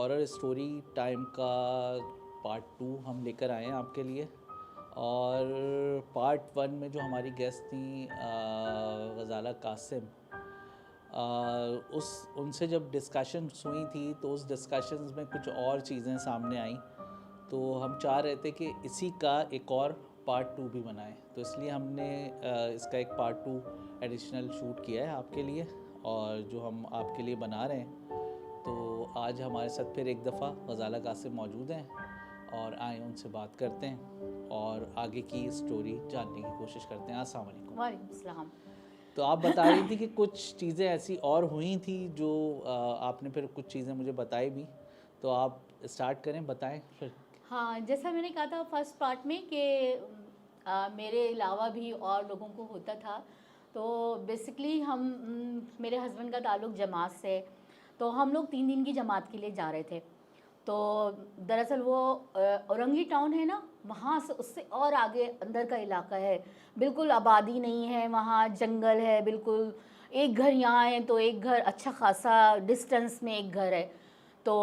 Horror story time का part two हम लेकर आए हैं आपके लिए। और पार्ट वन में जो हमारी गेस्ट थी गज़ाला कासिम अ, उस उनसे जब डिस्कशन हुई थी तो उस डिस्कशंस में कुछ और चीज़ें सामने आई। तो हम चाह रहे थे कि इसी का एक और पार्ट टू भी बनाएँ। तो इसलिए हमने इसका एक पार्ट टू एडिशनल शूट किया है आपके लिए और जो हम आपके लिए बना रहे हैं। तो आज हमारे साथ फिर एक दफ़ा गज़ाला कासिम मौजूद हैं और आए उनसे बात करते हैं और आगे की स्टोरी जानने की कोशिश करते हैं। अस्सलाम वालेकुम। तो आप बता रही थी कि कुछ चीज़ें ऐसी और हुई थी जो आपने फिर कुछ चीज़ें मुझे बताई भी। तो आप स्टार्ट करें बताएँ फिर। हाँ जैसा मैंने कहा था फ़र्स्ट पार्ट में कि मेरे अलावा भी और लोगों को होता था। तो बेसिकली हम मेरे हस्बैंड का ताल्लुक जमात से। तो हम लोग तीन दिन की जमात के लिए जा रहे थे। तो दरअसल वो औरंगी टाउन है ना, वहाँ से उससे और आगे अंदर का इलाका है। बिल्कुल आबादी नहीं है, वहाँ जंगल है, बिल्कुल एक घर यहाँ है तो एक घर अच्छा खासा डिस्टेंस में एक घर है। तो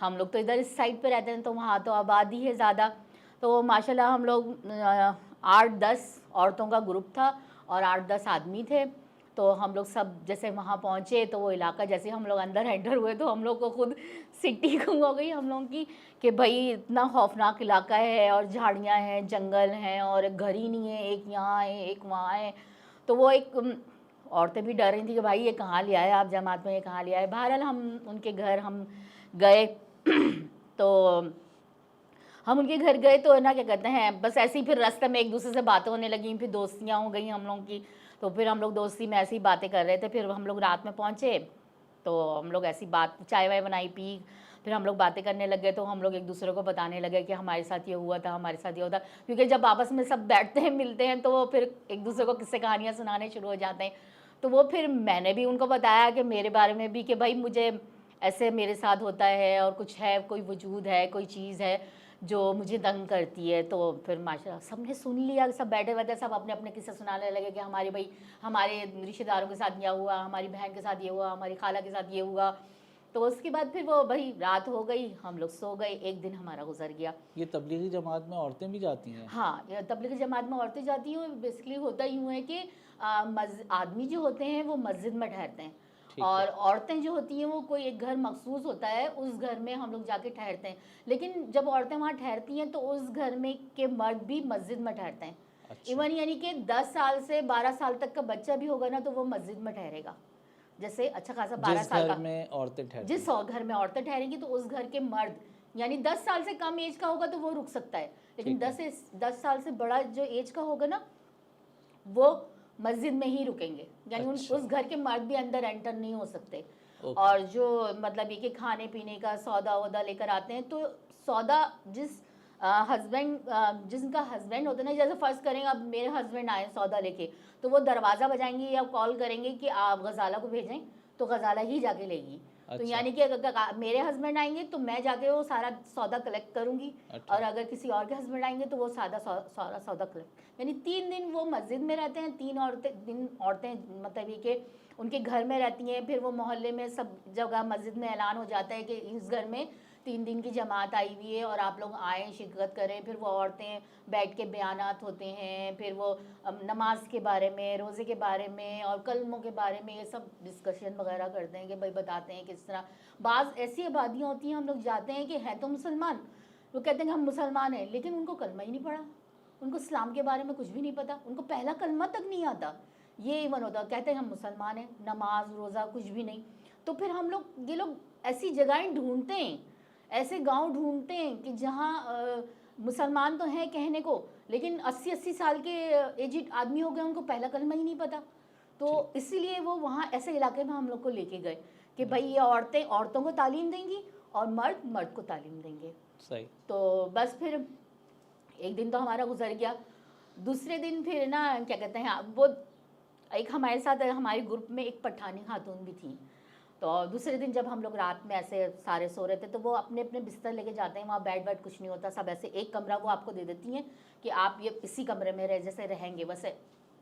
हम लोग तो इधर इस साइड पे रहते हैं तो वहाँ तो आबादी है ज़्यादा। तो माशाल्लाह हम लोग आठ दस औरतों का ग्रुप था और आठ दस आदमी थे। तो हम लोग सब जैसे वहाँ पहुँचे तो वो इलाका जैसे हम लोग अंदर एंटर हुए तो हम लोग को खुद सिटी गुम हो गई हम लोगों की कि भाई इतना खौफनाक इलाका है और झाड़ियाँ हैं, जंगल हैं और घर ही नहीं है, एक यहाँ है, एक वहाँ है। तो वो एक औरतें भी डर रही थी कि भाई ये कहाँ ले आए आप जमात में, ये कहाँ ले आए। बहरहाल हम उनके घर हम गए। तो हम उनके घर गए तो ना क्या कहते हैं, बस ऐसे ही फिर रास्ते में एक दूसरे से बातें होने लगी, फिर दोस्तियाँ हो गई हम लोगों की। तो फिर हम लोग दोस्ती में ऐसी बातें कर रहे थे, फिर हम लोग रात में पहुँचे तो हम लोग ऐसी बात, चाय वाय बनाई, पी, फिर हम लोग बातें करने लगे तो हम लोग एक दूसरे को बताने लगे कि हमारे साथ ये हुआ था, हमारे साथ ये था, क्योंकि जब आपस में सब बैठते हैं, मिलते हैं तो वो फिर एक दूसरे को किस्से कहानियाँ सुनाने शुरू हो जाते हैं। तो वो फिर मैंने भी उनको बताया कि मेरे बारे में भी कि भाई मुझे ऐसे मेरे साथ होता है और कुछ है, कोई वजूद है, कोई चीज़ है जो मुझे दंग करती है तो फिर माशा सबने सुन लिया सब बैठे बैठे सब अपने अपने किस्से सुनाने लगे कि हमारे भाई हमारे रिश्तेदारों के साथ यह हुआ हमारी बहन के साथ ये हुआ हमारी खाला के साथ ये हुआ। तो उसके बाद फिर वो भाई रात हो गई हम लोग सो गए एक दिन हमारा गुजर गया। ये तबलीगी जमात में औरतें भी जाती हैं? हाँ तबलीगी जमात में औरतें जाती हैं बेसिकली होता यूँ है कि आदमी जो होते हैं वो मस्जिद में ठहरते हैं। और औरतें जो होती हैं वो कोई एक घर मखसूस होता है उस घर में हम लोग जाके ठहरते हैं। लेकिन जब औरतें वहाँ ठहरती हैं तो उस घर में के मर्द भी मस्जिद में ठहरते हैं। अच्छा। इवन यानी कि 10 साल से 12 साल तक का बच्चा भी होगा ना तो वो मस्जिद में ठहरेगा। जैसे अच्छा खासा 12 जिस साल का में औरतें जिस घर में औरतें ठहरेंगी तो उस घर के मर्द यानी 10 साल से कम एज का होगा तो वो रुक सकता है। लेकिन ठीक है। 10 से 10 साल से बड़ा जो एज का होगा ना वो मस्जिद में ही रुकेंगे। यानी उन अच्छा। उस घर के मर्द भी अंदर एंटर नहीं हो सकते। और जो मतलब ये कि खाने पीने का सौदा वौदा लेकर आते हैं तो सौदा जिस हस्बैंड जिनका हस्बैंड होता है ना जैसे फ़र्ज़ करेंगे अब मेरे हस्बैंड आए सौदा लेके तो वो दरवाज़ा बजाएँगे या कॉल करेंगे कि आप गजाला को भेजें तो गजाला ही जाके लेगी। तो अच्छा। यानी कि अगर मेरे हस्बैंड आएँगे तो मैं जाके वो सारा सौदा कलेक्ट करूँगी अच्छा। और अगर किसी और के हस्बैंड आएँगे तो वो सादा सारा सौदा कलेक्ट यानी तीन दिन वो मस्जिद में रहते हैं तीन औरतें दिन औरतें मतलब ये कि उनके घर में रहती हैं, फिर वो मोहल्ले में सब जगह मस्जिद में ऐलान हो जाता है कि इस घर में तीन दिन की जमात आई हुई है और आप लोग आएँ, शिरकत करें। फिर वो औरतें बैठ के बयानात होते हैं, फिर वो नमाज़ के बारे में, रोज़े के बारे में और कलमों के बारे में ये सब डिस्कशन वगैरह करते हैं कि भाई बताते हैं किस तरह। बाज़ ऐसी आबादियाँ होती हैं, हम लोग जाते हैं कि हैं तो मुसलमान, वो कहते हैं हम मुसलमान हैं, लेकिन उनको कलमा ही नहीं पढ़ा। उनको इस्लाम के बारे में कुछ भी नहीं पता। उनको पहला कलमा तक नहीं आता। ये इवन होता कहते हैं हम मुसलमान हैं नमाज़ रोज़ा कुछ भी नहीं। तो फिर हम लोग ये लोग ऐसी जगहें ढूंढते हैं ऐसे गाँव ढूंढते हैं कि जहाँ मुसलमान तो हैं कहने को लेकिन 80-80 साल के एजिड आदमी हो गए उनको पहला कलमा ही नहीं पता। तो इसीलिए वो वहाँ ऐसे इलाके में हम लोग को लेके गए कि भाई ये औरतें औरतों को तालीम देंगी और मर्द मर्द को तालीम देंगे। सही। तो बस फिर एक दिन तो हमारा गुजर गया। दूसरे दिन फिर ना क्या कहते हैं वो एक हमारे साथ हमारे ग्रुप में एक पठानी खातून भी थी। तो दूसरे दिन जब हम लोग रात में ऐसे सारे सो रहे थे तो वो अपने अपने बिस्तर लेके जाते हैं वहाँ बेड वेड कुछ नहीं होता सब ऐसे एक कमरा वो आपको दे देती हैं कि आप ये इसी कमरे में रह जैसे रहेंगे वैसे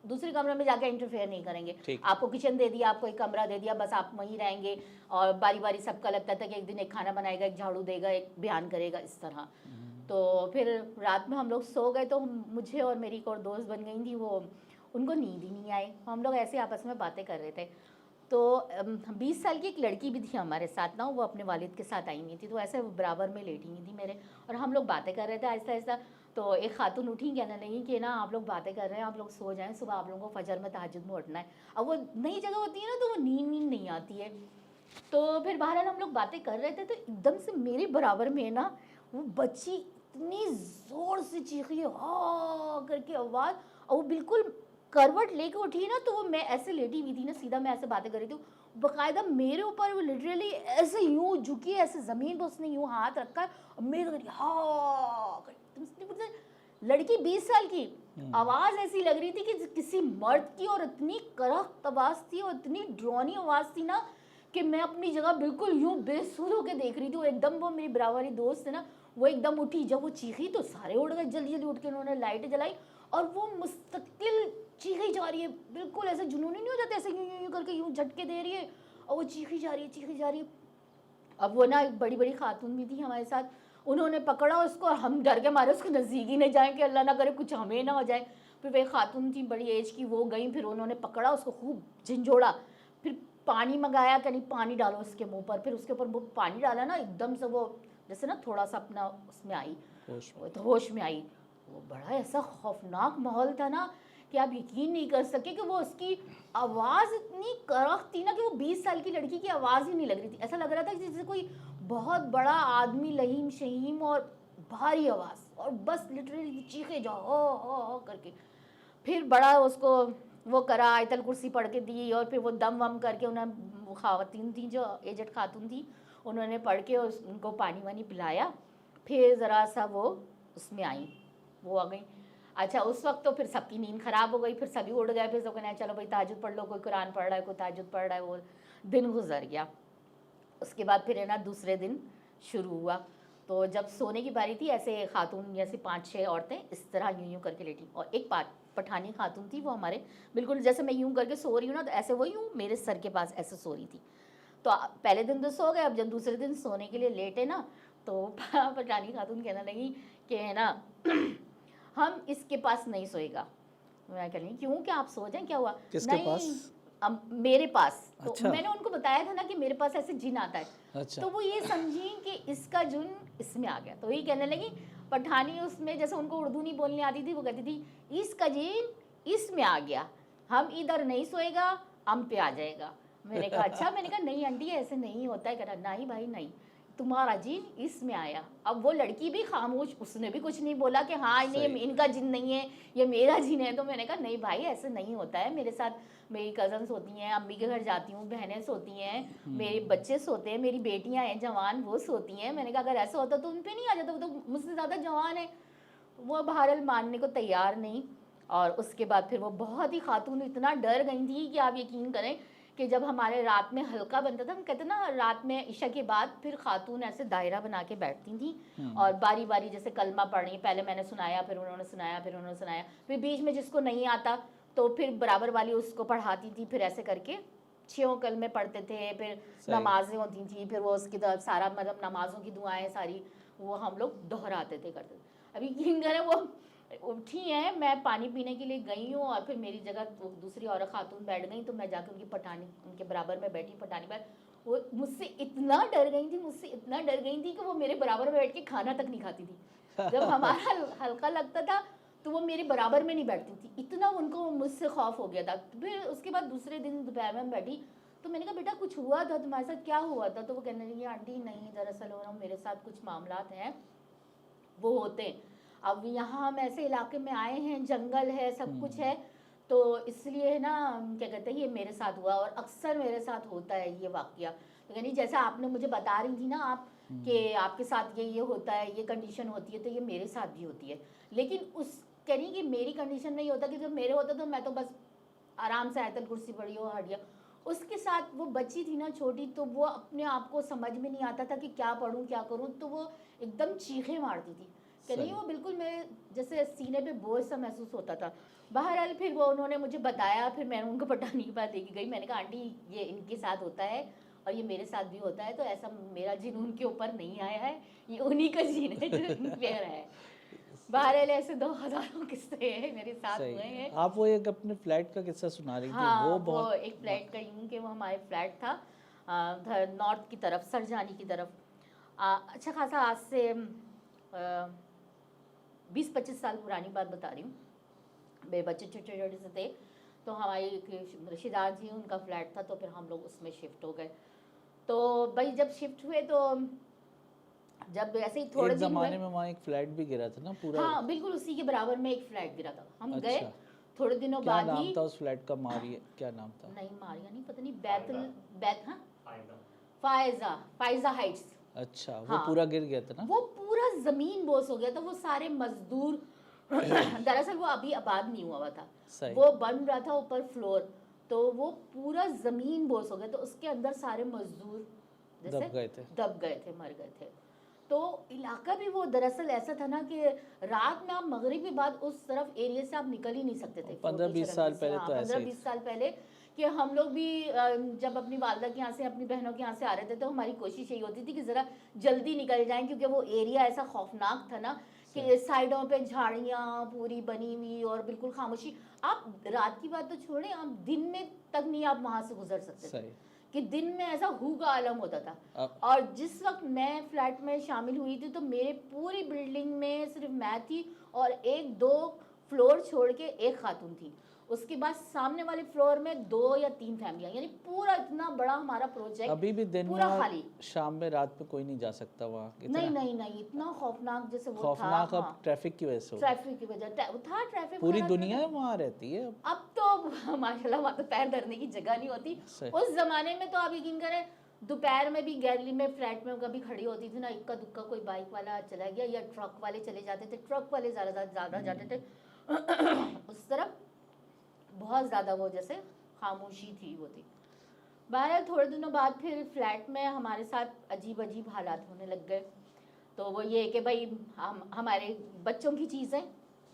दूसरे कमरे में जाके इंटरफेयर नहीं करेंगे। आपको किचन दे दिया आपको एक कमरा दे दिया बस आप वहीं रहेंगे और बारी बारी सबका लगता था कि एक दिन एक खाना बनाएगा एक झाड़ू देगा एक बयान करेगा इस तरह। तो फिर रात में हम लोग सो गए तो मुझे और मेरी एक और दोस्त बन गई थी वो उनको नींद ही नहीं आई। हम लोग ऐसे आपस में बातें कर रहे थे। तो बीस साल की एक लड़की भी थी हमारे साथ ना, वो अपने वालिद के साथ आई हुई थी तो ऐसे बराबर में लेटी हुई थी मेरे। और हम लोग बातें कर रहे थे ऐसा ऐसा तो एक खातून उठी, कहने नहीं कि ना, आप लोग बातें कर रहे हैं, आप लोग सो जाएँ, सुबह आप लोगों को फजर में तहजद में उठना है। अब वो नई जगह होती है ना तो वो नींद नींद नहीं आती है। तो फिर बहरहाल हम लोग बातें कर रहे थे तो एकदम से मेरे बराबर में ना, वो बच्ची इतनी ज़ोर से चीखी, हा करके आवाज़, और वो बिल्कुल करवट लेके उठी ना तो वो मैं ऐसे लेटी हुई थी ना सीधा मैं ऐसे बातें कर रही थी। बाकायदा मेरे ऊपर वो लिटरली ऐसे यूँ झुकी ऐसे ज़मीन पर उसने यूँ हाथ रखा और मेरे को करी, हा लड़की बीस साल की आवाज़ ऐसी लग रही थी कि किसी मर्द की और इतनी करख्त आवाज़ थी और इतनी ड्रोनी आवाज़ थी ना कि मैं अपनी जगह बिल्कुल यूँ बेसुध होकर देख रही थी और एकदम वो मेरी बराबरी दोस्त है ना वो एकदम उठी, जब वो चीखी तो सारे उड़ गए, जल्दी जल्दी उठ के उन्होंने लाइट जलाई और वो मुस्तकिल चीखी जा रही है, बिल्कुल ऐसे जुनूनी नहीं हो जाते, ऐसे यूँ यूँ करके यूँ झटके दे रही है और वो चीखी जा रही है, चीखी जा रही है। अब वो ना एक बड़ी बड़ी खातून भी थी हमारे साथ, उन्होंने पकड़ा उसको और हम डर के मारे, उसके नज़दीक ही नहीं जाए कि अल्लाह ना करे, कुछ हमें ना हो जाए। फिर वे खातून थी, बड़ी एज की वो गई, फिर उन्होंने पकड़ा उसको, खूब झंझोड़ा, फिर पानी मंगाया कहीं पानी डालो उसके मुँह पर, फिर उसके ऊपर वो पानी डाला ना, एकदम से वो जैसे ना थोड़ा सा अपना उसमें आई। होश तो होश में आई। वो बड़ा ऐसा खौफनाक माहौल था ना कि आप यकीन नहीं कर सके कि वो उसकी आवाज़ इतनी करख थी ना कि वो 20 साल की लड़की की आवाज़ ही नहीं लग रही थी। ऐसा लग रहा था कि जैसे कोई बहुत बड़ा आदमी लहीम शहीम और भारी आवाज़ और बस लिटरली चीखे जाओ हो हो करके। फिर बड़ा उसको वो करा आयतल कुर्सी पढ़ के दी और फिर वो दम वम करके उन्हें खातन थी जो एजड खातून थी उन्होंने पढ़ के उस- उनको पानी वानी पिलाया, फिर ज़रा सा वो उसमें आई, वो आ गई। अच्छा उस वक्त तो फिर सबकी नींद खराब हो गई, फिर सभी उड़ गए, फिर सब कहना चलो भाई ताजुद पढ़ लो, कोई कुरान पढ़ रहा है, कोई ताजुद पढ़ रहा है, वो दिन गुजर गया। उसके बाद फिर है ना, दूसरे दिन शुरू हुआ। तो जब सोने की बारी थी, ऐसे खातून, जैसे पाँच छः औरतें इस तरह यूँ यूँ करके लेटी। और एक पा- पठानी खातून थी वो हमारे, बिल्कुल जैसे मैं यूँ करके सो रही हूँ ना तो ऐसे वो यूँ मेरे सर के पास ऐसे सो रही थी। तो पहले दिन तो सो गए अब जब दूसरे दिन सोने के लिए लेटे ना तो पठानी खातून कहने लगी कि है ना हम इसके पास नहीं सोएगा। मैं कह रही क्यों? क्या आप सो जाएँ? क्या हुआ? किसके नहीं, पास? अब मेरे पास। तो अच्छा। मैंने उनको बताया था ना कि मेरे पास ऐसे जिन आता है। अच्छा। तो वो ये समझी कि इसका जुन इसमें आ गया। तो ये कहने लगी पठानी उसमें जैसे उनको उर्दू नहीं बोलने आती थी वो कहती थी इसका जिन इसमें आ गया। हम इधर नहीं सोएगा हम पे आ जाएगा। मैंने कहा अच्छा मैंने कहा नहीं आंटी ऐसे नहीं होता है कह रहा नहीं भाई नहीं तुम्हारा जिन इसमें आया। अब वो लड़की भी खामोश उसने भी कुछ नहीं बोला कि हाँ नहीं ये इनका जिन नहीं है ये मेरा जिन है। तो मैंने कहा नहीं भाई ऐसे नहीं होता है। मेरे साथ मेरी कजन्स होती हैं अम्मी के घर जाती हूँ बहनें सोती हैं मेरे बच्चे सोते हैं मेरी बेटियाँ हैं जवान वो सोती हैं। मैंने कहा अगर ऐसा होता तो उन पर नहीं आ जाता वो तो मुझसे ज़्यादा जवान है। वो बहरहाल मानने को तैयार नहीं और उसके बाद फिर वो बहुत ही खातून इतना डर गई थी कि आप यकीन करें कि जब हमारे रात में हल्का बनता था हम कहते ना रात में ईशा के बाद फिर खातून ऐसे दायरा बना के बैठती थी। और बारी बारी जैसे कलमा पढ़ रही पहले मैंने सुनाया फिर उन्होंने सुनाया फिर उन्होंने सुनाया फिर बीच में जिसको नहीं आता तो फिर बराबर वाली उसको पढ़ाती थी फिर ऐसे करके छः कलमे पढ़ते थे फिर नमाजें होती थी फिर वो उसकी तरफ़ सारा मतलब नमाजों की दुआएँ सारी वो हम लोग दोहराते थे करते थे। अभी है वो उठी हैं मैं पानी पीने के लिए गई हूँ और फिर मेरी जगह दूसरी औरत खातून बैठ गई तो मैं जाके उनकी पठानी उनके बराबर में बैठी पठानी पर। वो मुझसे इतना डर गई थी मुझसे इतना डर गई थी कि वो मेरे बराबर में बैठ के खाना तक नहीं खाती थी। जब हमारा हल्का लगता था तो वो मेरे बराबर में नहीं बैठती थी। इतना उनको मुझसे खौफ हो गया था। फिर उसके बाद दूसरे दिन दोपहर में बैठी तो मैंने कहा बेटा कुछ हुआ था तुम्हारे साथ? क्या हुआ था? तो वो कहने लगी आंटी नहीं दरअसल हो रहा मेरे साथ कुछ मामला हैं वो होते हैं। अब यहाँ हम ऐसे इलाके में आए हैं जंगल है सब कुछ है तो इसलिए ना क्या कहते हैं ये मेरे साथ हुआ और अक्सर मेरे साथ होता है ये वाक्य। तो यानी जैसा आपने मुझे बता रही थी ना आप कि आपके साथ ये ये होता है ये कंडीशन होती है तो ये मेरे साथ भी होती है। लेकिन उस कह रही कि मेरी कंडीशन में ये होता कि जब मेरे होता तो मैं तो बस आराम से आयतल कुर्सी पड़ी हो हट गया। उसके साथ वो बच्ची थी ना छोटी तो वो अपने आप को समझ में नहीं आता था कि क्या पढ़ूं क्या करूँ तो वो एकदम चीखे मारती थी। कि नहीं वो बिल्कुल मेरे जैसे सीने पे बोझ सा महसूस होता था। बहरहाल फिर वो उन्होंने मुझे बताया फिर मैंने उनको पटाने के बाद लेके गई। मैंने कहा आंटी ये इनके साथ होता है और ये मेरे साथ भी होता है तो ऐसा मेरा जीन उनके ऊपर नहीं आया है ये उन्हीं का जीन है जो रहा है। बहरहाल ऐसे दो हज़ारों किस्से हैं मेरे साथ हुए हैं। आप वो एक अपने फ्लैट का किस्सा सुना रही थी। हाँ वो वो, बहुत एक फ्लैट का यूँ कि वो हमारे फ्लैट था नॉर्थ की तरफ़ सरजानी की तरफ़। आ, अच्छा खासा आज से बीस पच्चीस साल पुरानी बात बता रही हूँ। मेरे बच्चे छोटे छोटे से थे तो हमारी एक रिश्तेदार थी उनका फ्लैट था तो फिर हम लोग उसमें शिफ्ट हो गए। तो भाई जब शिफ्ट हुए तो जब ऐसे ही थोड़े एक दिन जमाने में वहाँ एक फ्लैट भी गिरा था ना पूरा? हाँ बिल्कुल उसी के बराबर में एक फ्लैट गिरा था। हम अच्छा। गए थोड़े दिनों बाद नाम था उस फ्लैट का? मारिए क्या नाम था? नहीं मारिया नहीं पता नहीं बैतल बैत हाँ? फायजा फायजा हाइट्स। अच्छा वो हाँ। पूरा गिर गया था ना? वो पूरा ज़मीन बोस हो गया था वो सारे मजदूर। दरअसल वो अभी आबाद नहीं हुआ हुआ था। वो बन रहा था ऊपर फ्लोर तो वो पूरा ज़मीन बोस हो गया तो उसके अंदर सारे मजदूर दब गए थे। दब गए थे मर गए थे। तो इलाका भी वो दरअसल ऐसा था ना कि रात में आप मगरिब के बाद उस तरफ़ एरिया से आप निकल ही नहीं सकते थे। 15-20 साल पहले तो ऐसे पंद्रह बीस साल पहले कि हम लोग भी जब अपनी वालदा के यहाँ से अपनी बहनों के यहाँ से आ रहे थे तो हमारी कोशिश यही होती थी कि ज़रा जल्दी निकल जाएँ क्योंकि वो एरिया ऐसा खौफनाक था ना कि साइडों पे झाड़ियाँ पूरी बनी हुई और बिल्कुल खामोशी। आप रात की बात तो छोड़ें आप दिन में तक नहीं आप वहाँ से गुजर सकते थे। कि दिन में ऐसा हु का आलम होता था। और जिस वक्त मैं फ्लैट में शामिल हुई थी तो मेरे पूरी बिल्डिंग में सिर्फ़ मैं थी और एक दो फ्लोर छोड़ के एक खातून थी। उसके बाद सामने वाले फ्लोर में दो या तीन फैमिलियाँ यानी पूरा इतना बड़ा हमारा प्रोजेक्ट अभी भी दिन पूरा खाली। शाम में रात में कोई नहीं जा सकता वहाँ नहीं नहीं नहीं इतना खौफनाक जैसे वो खौफनाक था अब हाँ, ट्रैफ़िक की वजह से ट्रैफ़िक की वजह था ट्रैफ़िक पूरी दुनिया वहाँ रहती है अब। तो माशाल्लाह वहाँ तो पैर धरने की जगह नहीं होती। उस जमाने में तो आप यकीन करें दोपहर में भी गैलरी में फ्लैट में कभी खड़ी होती थी ना इक्का दुक्का कोई बाइक वाला चला गया या ट्रक वाले चले जाते थे ट्रक वाले ज़्यादा ज़्यादा जाते थे। उस तरफ़ बहुत ज़्यादा वो जैसे खामोशी थी वो थी। बहरहाल थोड़े दिनों बाद फिर फ्लैट में हमारे साथ अजीब अजीब हालात होने लग गए। तो वो ये कि भाई हम हमारे बच्चों की चीज़ें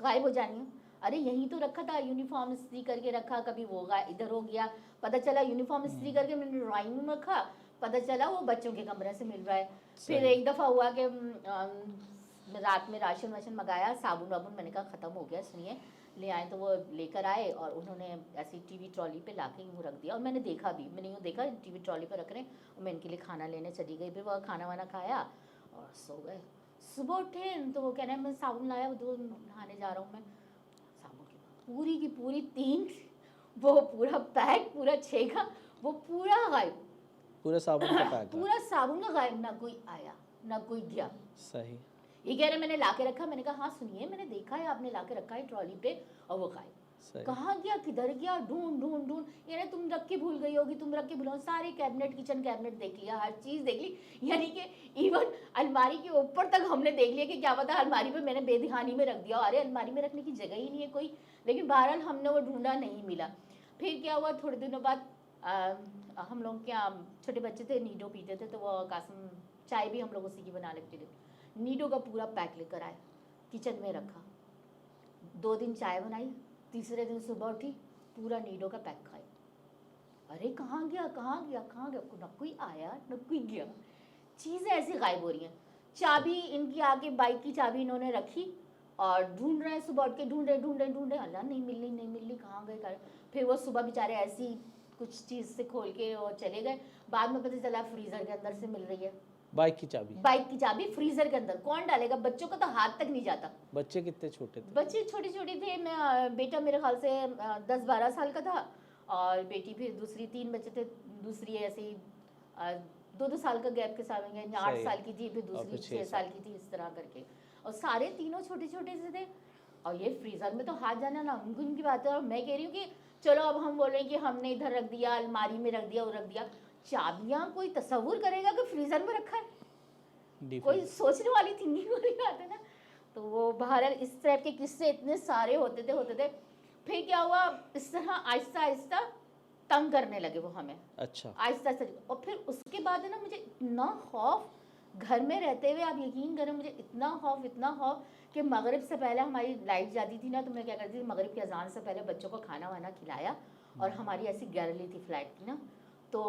गायब हो जानी हैं। अरे यहीं तो रखा था यूनिफॉर्म इस्त्री करके रखा कभी वो इधर हो गया पता चला यूनिफॉर्म इस्त्री करके मैंने ड्राइंग रूम रखा पता चला वो बच्चों के कमरे से मिल रहा है। फिर एक दफ़ा हुआ कि रात में राशन वाशन मंगाया साबुन वाबुन मैंने कहा ख़त्म हो गया सुनिए। ले आए तो वो लेकर आए और उन्होंने ऐसी टीवी ट्रॉली पे लाके यूँ रख दिया। और मैंने देखा भी मैंने यूँ देखा टीवी ट्रॉली पे रख रहे हैं और मैं इनके लिए खाना लेने चली गई। फिर वो खाना वाना खाया और सो गए। सुबह उठे तो वो कह रहे हैं मैं साबुन लाया वो नहाने जा रहा हूँ मैं। साबुन की पूरी की पूरी तीन वो पूरा पैक पूरा छः का वो पूरा गायब। पूरा साबुन का पैक पूरा साबुन का गायब ना कोई आया ना कोई गया। सही। ये कह रहे मैंने लाके रखा। मैंने कहा हाँ सुनिए मैंने देखा है आपने लाके रखा है ट्रॉली पे और वो गायब सही। कहाँ गया? किधर गया? ढूंढ ढूंढ ढूंढ। यानी तुम रख के भूल गई होगी तुम रख के भूल सारे कैबिनेट किचन कैबिनेट देख लिया हर चीज़ देख ली। यानी कि इवन अलमारी के ऊपर तक हमने देख लिया कि क्या पता अलमारी पे मैंने बेदिहानी में रख दिया अरे अलमारी में रखने की जगह ही नहीं है कोई। लेकिन बहरहाल हमने वो ढूंढा नहीं मिला। फिर क्या हुआ? थोड़े दिनों बाद हम लोग क्या छोटे बच्चे थे नीडो पीते थे तो वो कासम चाय भी हम लोग उसी की बना लेते थे नीडो का पूरा पैक लेकर आए, किचन में रखा। दो दिन चाय बनाई, तीसरे दिन सुबह उठी, पूरा नीडो का पैक खाई। अरे, कहाँ गया कहाँ गया कहाँ गया? न कोई आया न कोई गया। चीज़ें ऐसी गायब हो रही हैं। चाबी, इनकी आगे बाइक की चाबी इन्होंने रखी और ढूंढ रहे हैं, सुबह उठ के ढूंढे ढूंढे ढूंढे अल्लाह, नहीं मिल रही नहीं मिल रही कहाँ गए कर फिर वो सुबह बेचारे ऐसी कुछ चीज़ से खोल के और चले गए। बाद में पता चला फ्रीज़र के अंदर से मिल रही है। बाइक की चाबी। बाइक की चाबी फ्रीज़र के अंदर। कौन डालेगा? बच्चों का तो हाथ तक नहीं जाता। बच्चे कितने छोटे थे? बच्चे छोटे छोटे थे। मैं बेटा मेरे ख्याल से दस बारह साल का था। और बेटी फिर दूसरी तीन बच्चे थे। दूसरी ऐसे ही दो दो साल का गैप के साथ आठ साल की थी फिर दूसरी फिर छः छः साल की थी इस तरह करके। और सारे तीनों छोटे छोटे से थे। और ये फ्रीज़र में तो हाथ जाना नामुमकिन की बात है। और मैं कह रही हूँ कि चलो अब हम बोल रहे हैं कि हमने इधर रख दिया अलमारी में रख दिया वो रख दिया। चाबियाँ कोई तस्वुर करेगा कि फ्रीज़र में रखा है? कोई सोचने वाली थिंकिंग वाली बात है ना? तो वो बहरहाल इस टाइप के किस्से इतने सारे होते थे होते थे। फिर क्या हुआ? इस तरह आहिस्ता आहिस्ता तंग करने लगे वो हमें। अच्छा। आहिस्ता आहिस्ता। और फिर उसके बाद है ना मुझे इतना खौफ घर में रहते हुए आप यकीन करें मुझे इतना खौफ इतना खौफ कि मगरिब से पहले हमारी लाइट जाती थी ना तो मैं क्या करती थी मगरिब की अजान से पहले बच्चों को खाना वाना खिलाया। और हमारी ऐसी गैलरी थी फ्लैट की ना। तो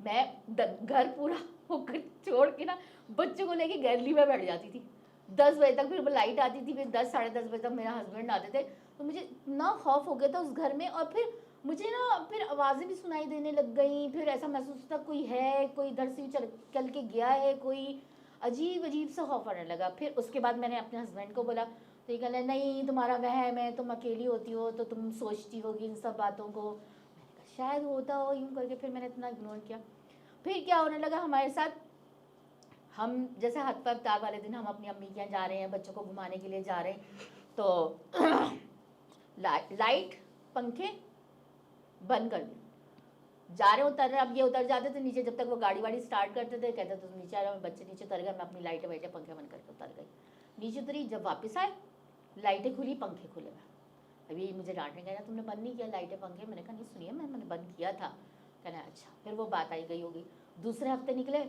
मैं घर पूरा होकर छोड़ के ना बच्चों को लेके गैलरी में बैठ जाती थी। दस बजे तक फिर लाइट आती थी, फिर दस, साढ़े दस बजे तक मेरा हस्बैंड आते थे। तो मुझे इतना खौफ हो गया था उस घर में और फिर मुझे ना फिर आवाज़ें भी सुनाई देने लग गई, फिर ऐसा महसूस होता कोई है, कोई इधर से चल चल के गया है, कोई अजीब अजीब सा खौफ आने लगा। फिर उसके बाद मैंने अपने हस्बैंड को बोला तो ये कहना नहीं, तुम्हारा वहम है, तुम अकेली होती हो तो तुम सोचती होगी इन सब बातों को। शायद होता हो, यूँ करके फिर मैंने इतना इग्नोर किया। फिर क्या होने लगा, हमारे साथ हम जैसे हाथ पर तार वाले दिन हम अपनी अम्मी के यहाँ जा रहे हैं, बच्चों को घुमाने के लिए जा रहे हैं तो ला- लाइट पंखे बंद कर दिए। जा रहे उतर रहे अब ये उतर जाते थे नीचे, जब तक वो गाड़ी वाड़ी स्टार्ट करते थे, कहते तुम नीचे आ रहे हो, बच्चे नीचे उतर गए, मैं अपनी लाइटें वाइटें पंखे बंद करके उतर गई। नीचे उतरी, जब वापस आए लाइटें खुली, पंखे खुले। हुए अभी मुझे डांटने गया तुमने बंद नहीं किया लाइटें पंखे? मैंने कहा नहीं सुनिए मैं मैंने बंद किया था। कहना अच्छा फिर वो बात आई गई होगी। दूसरे हफ़्ते निकले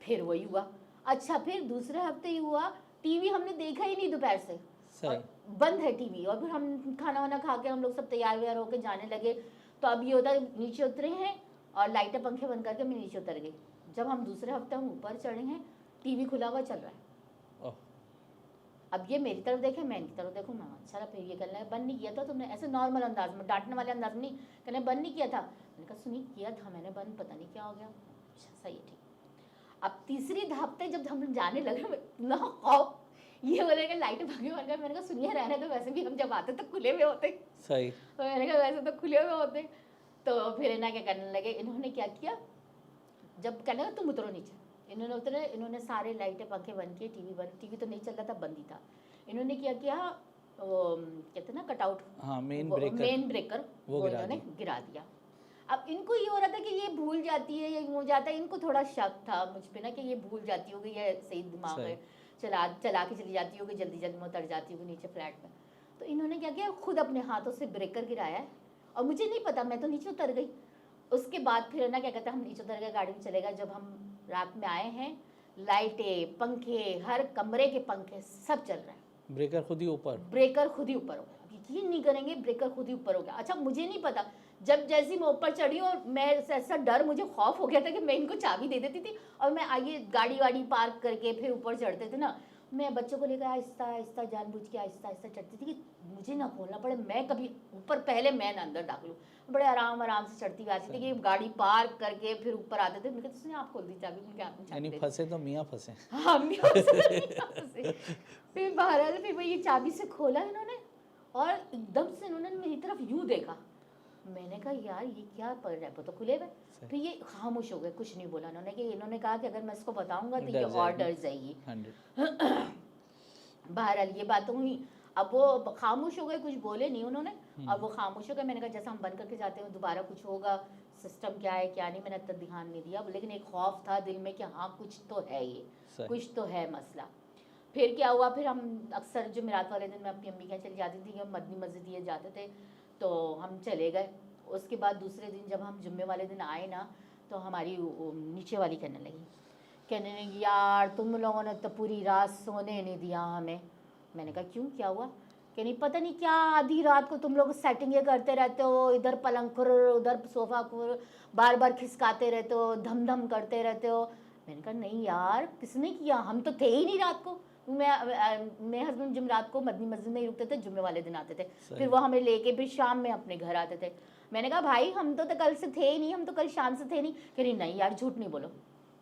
फिर वही हुआ। अच्छा फिर दूसरे हफ़्ते ही हुआ टीवी हमने देखा ही नहीं दोपहर से। बंद है टीवी और फिर हम खाना वाना खा के हम लोग सब तैयार व्यार होकर जाने लगे। तो अब ये होता है नीचे उतरे हैं और लाइटें पंखे बंद करके मैं नीचे उतर गई। जब हम दूसरे हफ़्ते हम ऊपर चढ़े हैं टीवी खुला हुआ चल रहा है। अब ये मेरी तरफ़ देखे मैं इनकी तरफ़ देखूँ मैं अच्छा रहा फिर ये कहने बंद नहीं किया था तुमने। ऐसे नॉर्मल अंदाज में डांटने वाले अंदाज में नहीं कहने बंद नहीं किया था। मैंने कहा सुनी किया था मैंने बंद पता नहीं क्या हो गया। अच्छा सही है ठीक। अब तीसरी हफ़्ते जब हम जाने लगे इतना खौफ ये बोले कि लाइटें भागे बन गए मैंने कहा सुनिए रहने तो वैसे भी हम जब आते तो खुले हुए होते। सही। तो मैंने कहा वैसे तो खुले हुए होते। तो फिर ना क्या करने लगे इन्होंने क्या किया? जब कहने लगा तुम उतरो नीचे। इन्होंने उतरे इन्होंने सारे लाइटें पंखे बंद किए टीवी बंद टीवी तो नहीं चल रहा था बंद ही था। इन्होंने क्या किया वो कहते ना कटआउट हाँ मेन ब्रेकर मेन ब्रेकर वो इन्होंने गिरा दिया। अब इनको ये हो रहा था कि ये भूल जाती है ये हो जाता है इनको थोड़ा शक था मुझ पे ना कि ये भूल जाती होगी ये सही दिमाग है चला चला के चली जाती होगी जल्दी जल्दी में उतर जाती होगी नीचे फ्लैट में। तो इन्होंने क्या किया खुद अपने हाथों से ब्रेकर गिराया है। और मुझे नहीं पता मैं तो नीचे उतर गई। उसके बाद फिर ना क्या कहते हैं हम नीचे उतर गए गाड़ी में चले गए। जब हम रात में आए हैं। लाइटें पंखे हर कमरे के पंखे सब चल रहे हैं। ब्रेकर खुद ही ऊपर। ब्रेकर खुद ही ऊपर हो गया। यकीन नहीं करेंगे ब्रेकर खुद ही ऊपर हो गया। अच्छा मुझे नहीं पता जब जैसी मैं ऊपर चढ़ी और मैं ऐसा डर मुझे खौफ हो गया था कि मैं इनको चाबी दे देती थी और मैं आइए गाड़ी वाड़ी पार्क करके फिर ऊपर चढ़ते थे ना। मैं बच्चों को लेकर आहिस्ता आहिस्ता जानबूझ के आहिस्ता आहिस्ता चढ़ती थी कि मुझे ना खोलना पड़े मैं कभी ऊपर पहले मैं ना अंदर दाखिल हूँ। बड़े आराम आराम से चढ़ती हुई आती थी कि गाड़ी पार्क करके फिर ऊपर आते थे। मैंने कहा आप खोल दी चाबी उनके हाथ में यानी फंसे तो मियाँ फंसे। हम भी हंसे। फिर बहरहाल फिर वो ये चाबी से खोला इन्होंने और एकदम से इन्होंने मेरी तरफ़ यूँ देखा। मैंने कहा यार ये क्या पड़ रहा है? वो तो खुले हुए फिर ये खामोश हो गए कुछ नहीं बोला इन्होंने कि इन्होंने कहा कि अगर मैं इसको बताऊँगा तो ये और डर जाएगी। बहरहाल ये बातें हुई। अब वो खामोश हो गए कुछ बोले नहीं उन्होंने। हम्म। अब वो खामोश हो गए। मैंने कहा जैसा हम बंद करके जाते हैं दोबारा कुछ होगा? सिस्टम क्या है क्या नहीं? मैंने इतना ध्यान नहीं दिया। लेकिन एक खौफ था दिल में कि हाँ कुछ तो है ये। कुछ तो है मसला। फिर क्या हुआ? फिर हम अक्सर जो जुमेरात वाले दिन मैं अपनी अम्मी के यहाँ चली जाती थी हम मदनी मस्जिद ये जाते थे। तो हम चले गए। उसके बाद दूसरे दिन जब हम जुम्मे वाले दिन आए ना तो हमारी नीचे वाली कहने लगी। कहने लगी, यार, तुम लोगों ने तो पूरी रात सोने नहीं दिया हमें। मैंने कहा, क्यों? क्या हुआ? कि नहीं पता नहीं क्या, आधी रात को तुम लोग सेटिंगें करते रहते हो, इधर पलंग खुर, उधर सोफा खुर बार बार खिसकाते रहते हो धम धम करते रहते हो। मैंने कहा, नहीं यार, किसने किया? हम तो थे ही नहीं रात को। मैं मेरे हस्बैंड जुमरात को मदनी मस्जिद में ही रुकते थे जुम्मे वाले दिन आते थे। फिर वो हमें लेके फिर शाम में अपने घर आते थे। मैंने कहा भाई हम तो, तो कल से थे ही नहीं हम तो कल शाम से थे नहीं। कह रही नहीं यार झूठ नहीं बोलो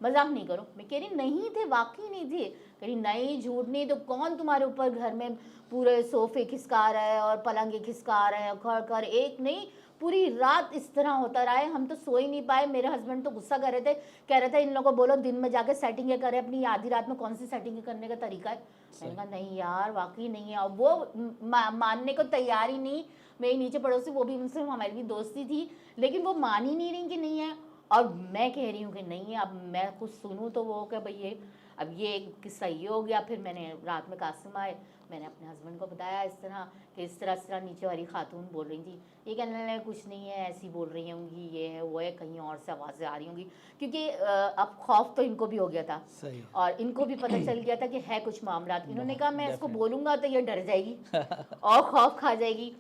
मज़ाक नहीं करो। मैं कह रही नहीं थे वाकई नहीं थे। कह रही नहीं झूठ नहीं तो कौन तुम्हारे ऊपर घर में पूरे सोफे खिसका रहा है और पलंगे खिसका रहे हैं खड़ कर एक नहीं पूरी रात इस तरह होता रहा है। हम तो सो ही नहीं पाए। मेरे हस्बैंड तो गुस्सा कर रहे थे। कह रहे थे इन लोगों को बोलो दिन में जाके सेटिंग करें अपनी आधी रात में कौन सी सेटिंग करने का तरीका है? मैंने कहा नहीं यार वाकई नहीं है। और वो मा, मानने को तैयार ही नहीं। मेरी नीचे पड़ोसी वो भी उनसे हमारी भी दोस्ती थी। लेकिन वो मान ही नहीं रही कि नहीं है। और मैं कह रही हूँ कि नहीं है। अब मैं कुछ सुनूँ तो वो क्या भाई ये अब ये किस्सा ये हो गया फिर मैंने रात में कासिम आए मैंने अपने हस्बैंड को बताया इस तरह कि इस तरह इस तरह नीचे वाली खातून बोल रही थी। ये कहने लगे कुछ नहीं है ऐसी बोल रही होंगी ये है वो है कहीं और से आवाज़ें आ रही होंगी। क्योंकि अब खौफ तो इनको भी हो गया था। सही और इनको भी पता चल गया था कि है कुछ मामला। इन्होंने कहा मैं इसको बोलूँगा तो ये डर जाएगी और खौफ खा जाएगी।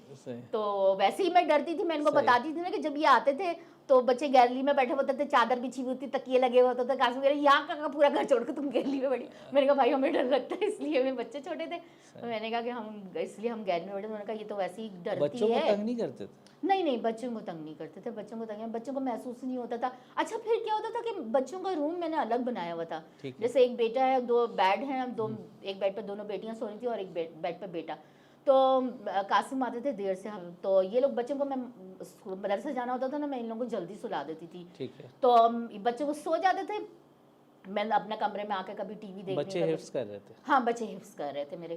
तो वैसे ही मैं डरती थी मैं इनको बताती थी ना कि जब ये आते थे तो बच्चे गैलरी में बैठे होते थे चादर बिछी हुई होती तकिए लगे हुए होते थे काश मेरे यहाँ का का पूरा घर छोड़ के तुम गैलरी में बैठी। मैंने कहा भाई हमें डर लगता है इसलिए मेरे बच्चे छोटे थे। मैंने कहा कि हम इसलिए हम गैलरी में बैठे उन्होंने कहा ये तो वैसे ही डरती बच्चों को है। तंग नहीं करते थे? नहीं नहीं बच्चों को तंग नहीं करते थे बच्चों को तंग बच्चों को महसूस नहीं होता था। अच्छा फिर क्या होता था कि बच्चों का रूम मैंने अलग बनाया हुआ था। जैसे एक बेटा है दो बेड हैं दो एक बेड पे दोनों बेटियाँ सो रही थी और एक बेड पर बेटा। तो कासिम आते थे देर से हम तो ये लोग बच्चों को मैं मदरसे जाना होता था ना मैं इन लोगों को जल्दी सुला देती थी। ठीक है। तो बच्चों को सो जाते थे। मैं अपने कमरे में आके कभी टीवी देख बच्चे हिफ्स कर रहे थे? हाँ बच्चे हिफ्स कर रहे थे मेरे।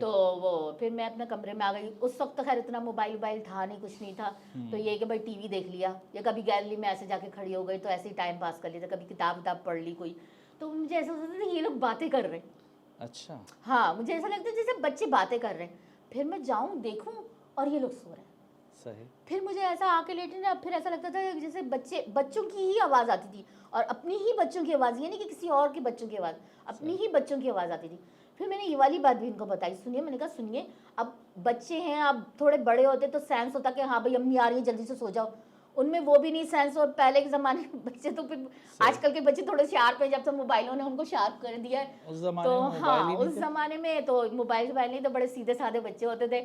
तो वो फिर मैं अपने कमरे में आ गई। उस वक्त तो खैर इतना मोबाइल वोबाइल था नहीं कुछ नहीं था। हम्म। तो ये कि भाई टीवी देख लिया। या कभी गैलरी में ऐसे जाके खड़ी हो गई तो ऐसे ही टाइम पास कर लिया था। कभी किताब किताब पढ़ ली कोई। तो मुझे ऐसा होता था ये लोग बातें कर रहे हैं। अच्छा। हाँ मुझे ऐसा लगता है जैसे बच्चे बातें कर रहे हैं। फिर मैं जाऊँ देखूँ और ये लोग सो रहे हैं। सही। फिर मुझे ऐसा आके लेटे ना फिर ऐसा लगता था जैसे बच्चे बच्चों की ही आवाज़ आती थी और अपनी ही बच्चों की आवाज़ यानी नहीं कि किसी और के बच्चों की आवाज़ अपनी ही बच्चों की आवाज़ आती थी। फिर मैंने ये वाली बात भी इनको बताई सुनिए मैंने कहा सुनिए अब बच्चे हैं अब थोड़े बड़े होते तो सेंस होता कि हाँ भाई अम्मी आ रही है जल्दी से सो जाओ। उनमें वो भी नहीं सेंस और पहले के ज़माने के बच्चे तो फिर आजकल के बच्चे थोड़े शार्प है जब से मोबाइलों ने उनको शार्प कर दिया है उस तो हाँ उस ज़माने में तो मोबाइल वोबाइल नहीं तो बड़े सीधे साधे बच्चे होते थे।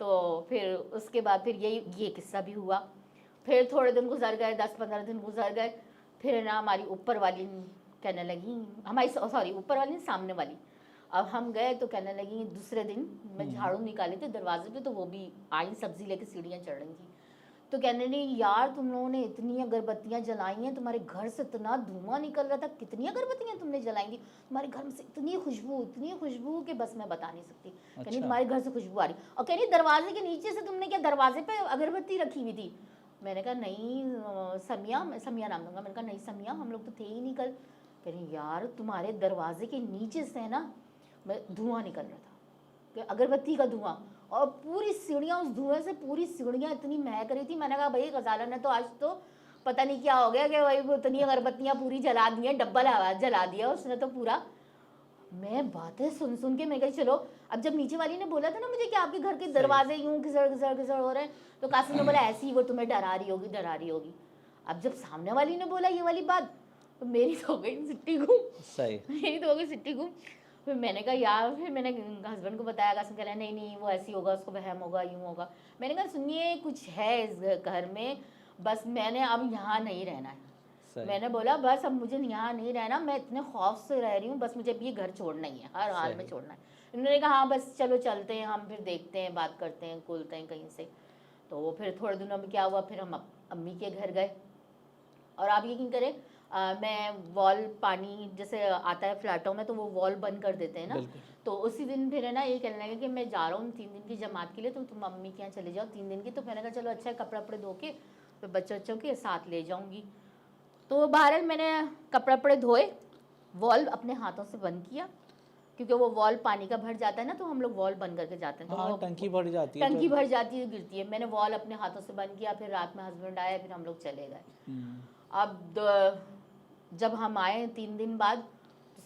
तो फिर उसके बाद फिर यही ये किस्सा भी हुआ। फिर थोड़े दिन गुजर गए दस पंद्रह दिन गुजर गए फिर ना हमारी ऊपर वाली कहने लगी हमारी सॉरी ऊपर वाली सामने वाली। अब हम गए तो कहने लगी दूसरे दिन मैं हम्म। झाड़ू निकाली थी दरवाजे पे तो वो भी आई सब्ज़ी लेके सीढ़ियाँ चढ़ रही थी। तो कहने लगी यार तुम लोगों ने इतनी अगरबत्तियाँ जलाई हैं तुम्हारे घर से इतना धुआँ निकल रहा था कितनी अगरबत्तियाँ तुमने जलाई थी? तुम्हारे घर में से इतनी खुशबू इतनी खुशबू कि बस मैं बता नहीं सकती। अच्छा। कहनी। तुम्हारे घर से खुशबू आ रही और कहनी दरवाजे के नीचे से तुमने क्या दरवाजे पे अगरबत्ती रखी हुई थी? मैंने कहा नहीं समिया मैं समिया नाम दूँगा। मैंने कहा नहीं समिया हम लोग तो थे ही नहीं कल। कह रही यार तुम्हारे दरवाजे के नीचे से ना मैं धुआँ निकल रहा था अगरबत्ती का धुआँ। और पूरी सीढ़ियाँ उस धुएँ से पूरी सीढ़ियाँ इतनी महक रही थी। मैंने कहा भाई गजाला ने तो आज तो पता नहीं क्या हो गया कि भाई वो इतनी अगरबत्तियाँ पूरी जला दी हैं डब्बल आवाज़ जला दिया उसने तो पूरा। मैं बातें सुन सुन के मैं कही चलो अब जब नीचे वाली ने बोला था ना मुझे कि आपके घर के दरवाजे यूँ घिसड़ घिसड़ घिसड़ हो रहे हैं तो कासिम ने बोला ऐसी ही वो तुम्हें डरा रही होगी डरा रही होगी। अब जब सामने वाली ने बोला ये वाली बात तो मेरी तो हो गई सिट्टी घूम। सही। मेरी तो हो गई सिट्टी घूम। फिर मैंने कहा यार फिर मैंने हस्बैंड को बताया कासिम कह रहा नहीं नहीं वो ऐसी होगा उसको वहम होगा यूँ होगा। मैंने कहा सुनिए कुछ है इस घर में बस मैंने अब यहाँ नहीं रहना है। मैंने बोला बस अब मुझे यहाँ नहीं रहना मैं इतने खौफ से रह रही हूँ बस मुझे अब ये घर छोड़ना ही है हर हाल में छोड़ना है। इन्होंने कहा हाँ बस चलो चलते हैं हम फिर देखते हैं बात करते हैं खुलते हैं कहीं से। तो फिर थोड़े दिनों में क्या हुआ फिर हम अम्मी के घर गए। और आप यकीन करें अ, मैं वॉल पानी जैसे आता है फ्लैटों में तो वो वॉल बंद कर देते हैं ना। तो उसी दिन फिर है ना ये कहने लगे कि मैं जा रहा हूँ तीन दिन की जमात के लिए तो तुम मम्मी के यहाँ चले जाओ तीन दिन की। तो मैंने कहा चलो अच्छा है कपड़े वपड़े धो के फिर बच्चों बच्चों के साथ ले जाऊँगी। तो बहरहाल मैंने कपड़े वपड़े धोए वॉल अपने हाथों से बंद किया क्योंकि वो वॉल पानी का भर जाता है ना तो हम लोग वॉल बंद करके जाते हैं। तो हाँ टंकी भर जाती है टंकी तो- भर जाती है गिरती है। मैंने वॉल अपने हाथों से बंद किया फिर रात में हस्बैंड आया फिर हम लोग चले गए। हम्म, अब जब हम आए तीन दिन बाद,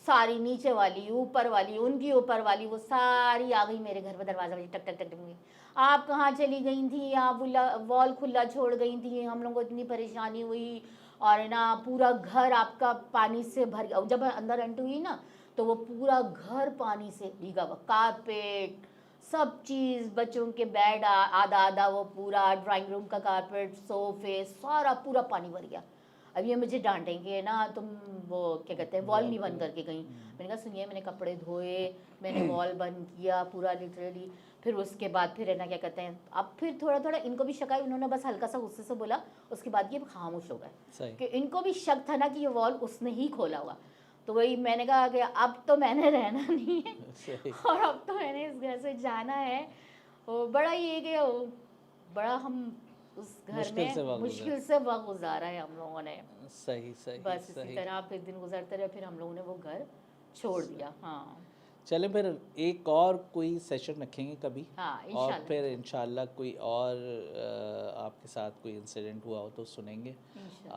सारी नीचे वाली, ऊपर वाली, उनकी ऊपर वाली, वो सारी आ गई मेरे घर पर दरवाज़ा बजे, टक टक टक टक आप कहाँ चली गई थी? आप वॉल खुला छोड़ गई थी। हम लोगों को इतनी परेशानी हुई और ना, पूरा घर आपका पानी से भर गया। जब अंदर एंट्री हुई ना तो वो पूरा घर पानी से भीगा हुआ। कारपेट, सब चीज़, बच्चों के बेड आधा आधा वो पूरा ड्राइंग रूम का कारपेट, सोफे, सारा पूरा पानी भर गया। अब ये मुझे डांटेंगे ना तुम वो क्या कहते हैं वॉल नहीं बंद करके गई मैंने कहा सुनिए मैंने कपड़े धोए मैंने वॉल बंद किया पूरा लिटरली फिर उसके बाद फिर है ना क्या कहते हैं अब फिर थोड़ा थोड़ा इनको भी शक आया उन्होंने बस हल्का सा गुस्से से बोला उसके बाद ये खामोश हो गए। कि इनको भी शक था ना कि ये वॉल उसने ही खोला हुआ तो वही मैंने कहा कि अब तो मैंने रहना नहीं है। और अब तो मैंने इस घर से जाना है। बड़ा ये कि बड़ा हम उस घर में मुश्किल से वक्त गुजारा है हम लोगों ने। सही सही बस सही। इसी तरह फिर दिन गुजरते रहे फिर हम लोगों ने वो घर छोड़ दिया हाँ। चलें फिर एक और कोई सेशन रखेंगे कभी? हाँ और फिर इंशाल्लाह कोई और आपके साथ कोई इंसिडेंट हुआ हो तो सुनेंगे।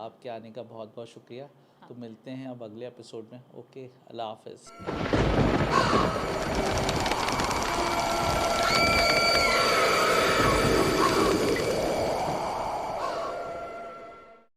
आपके आने का बहुत बहुत शुक्रिया। हाँ। तो मिलते हैं अब अगले एपिसोड में। ओके अल्लाह हाफिज़।